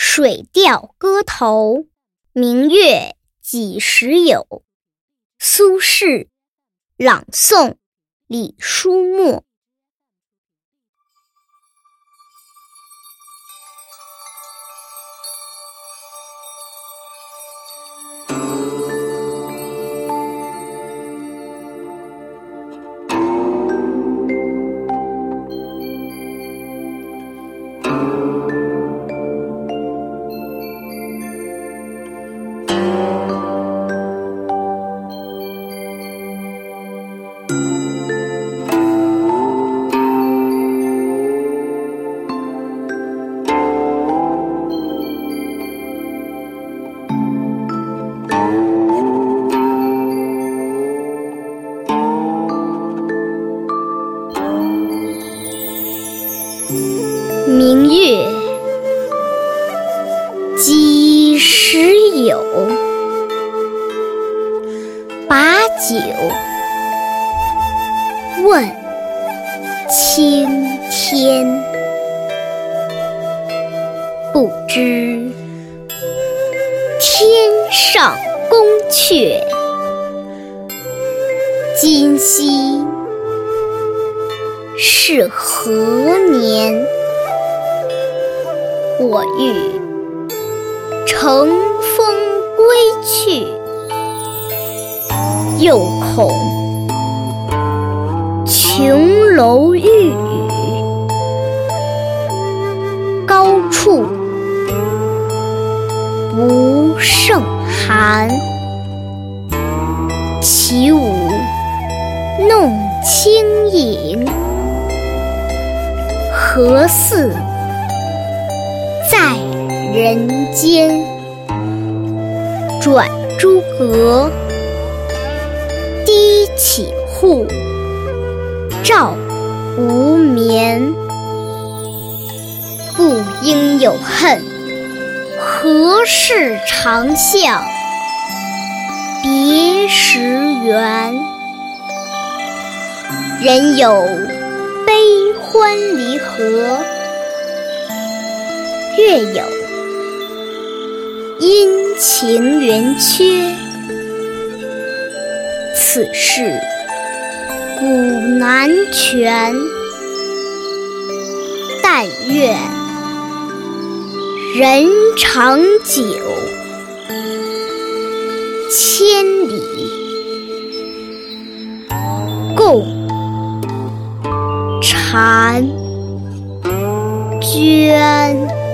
水调歌头·明月几时有？苏轼朗诵：李叔墨。明月几时有？把酒问青天。不知天上宫阙，今夕是何年？我欲乘风归去，又恐琼楼玉宇，高处不胜寒。起舞弄清影，何似？在人间，转朱阁，低绮户，照无眠。不应有恨，何事长向别时圆？人有悲欢离合。月有阴晴圆缺，此事古难全。但愿人长久，千里共婵娟。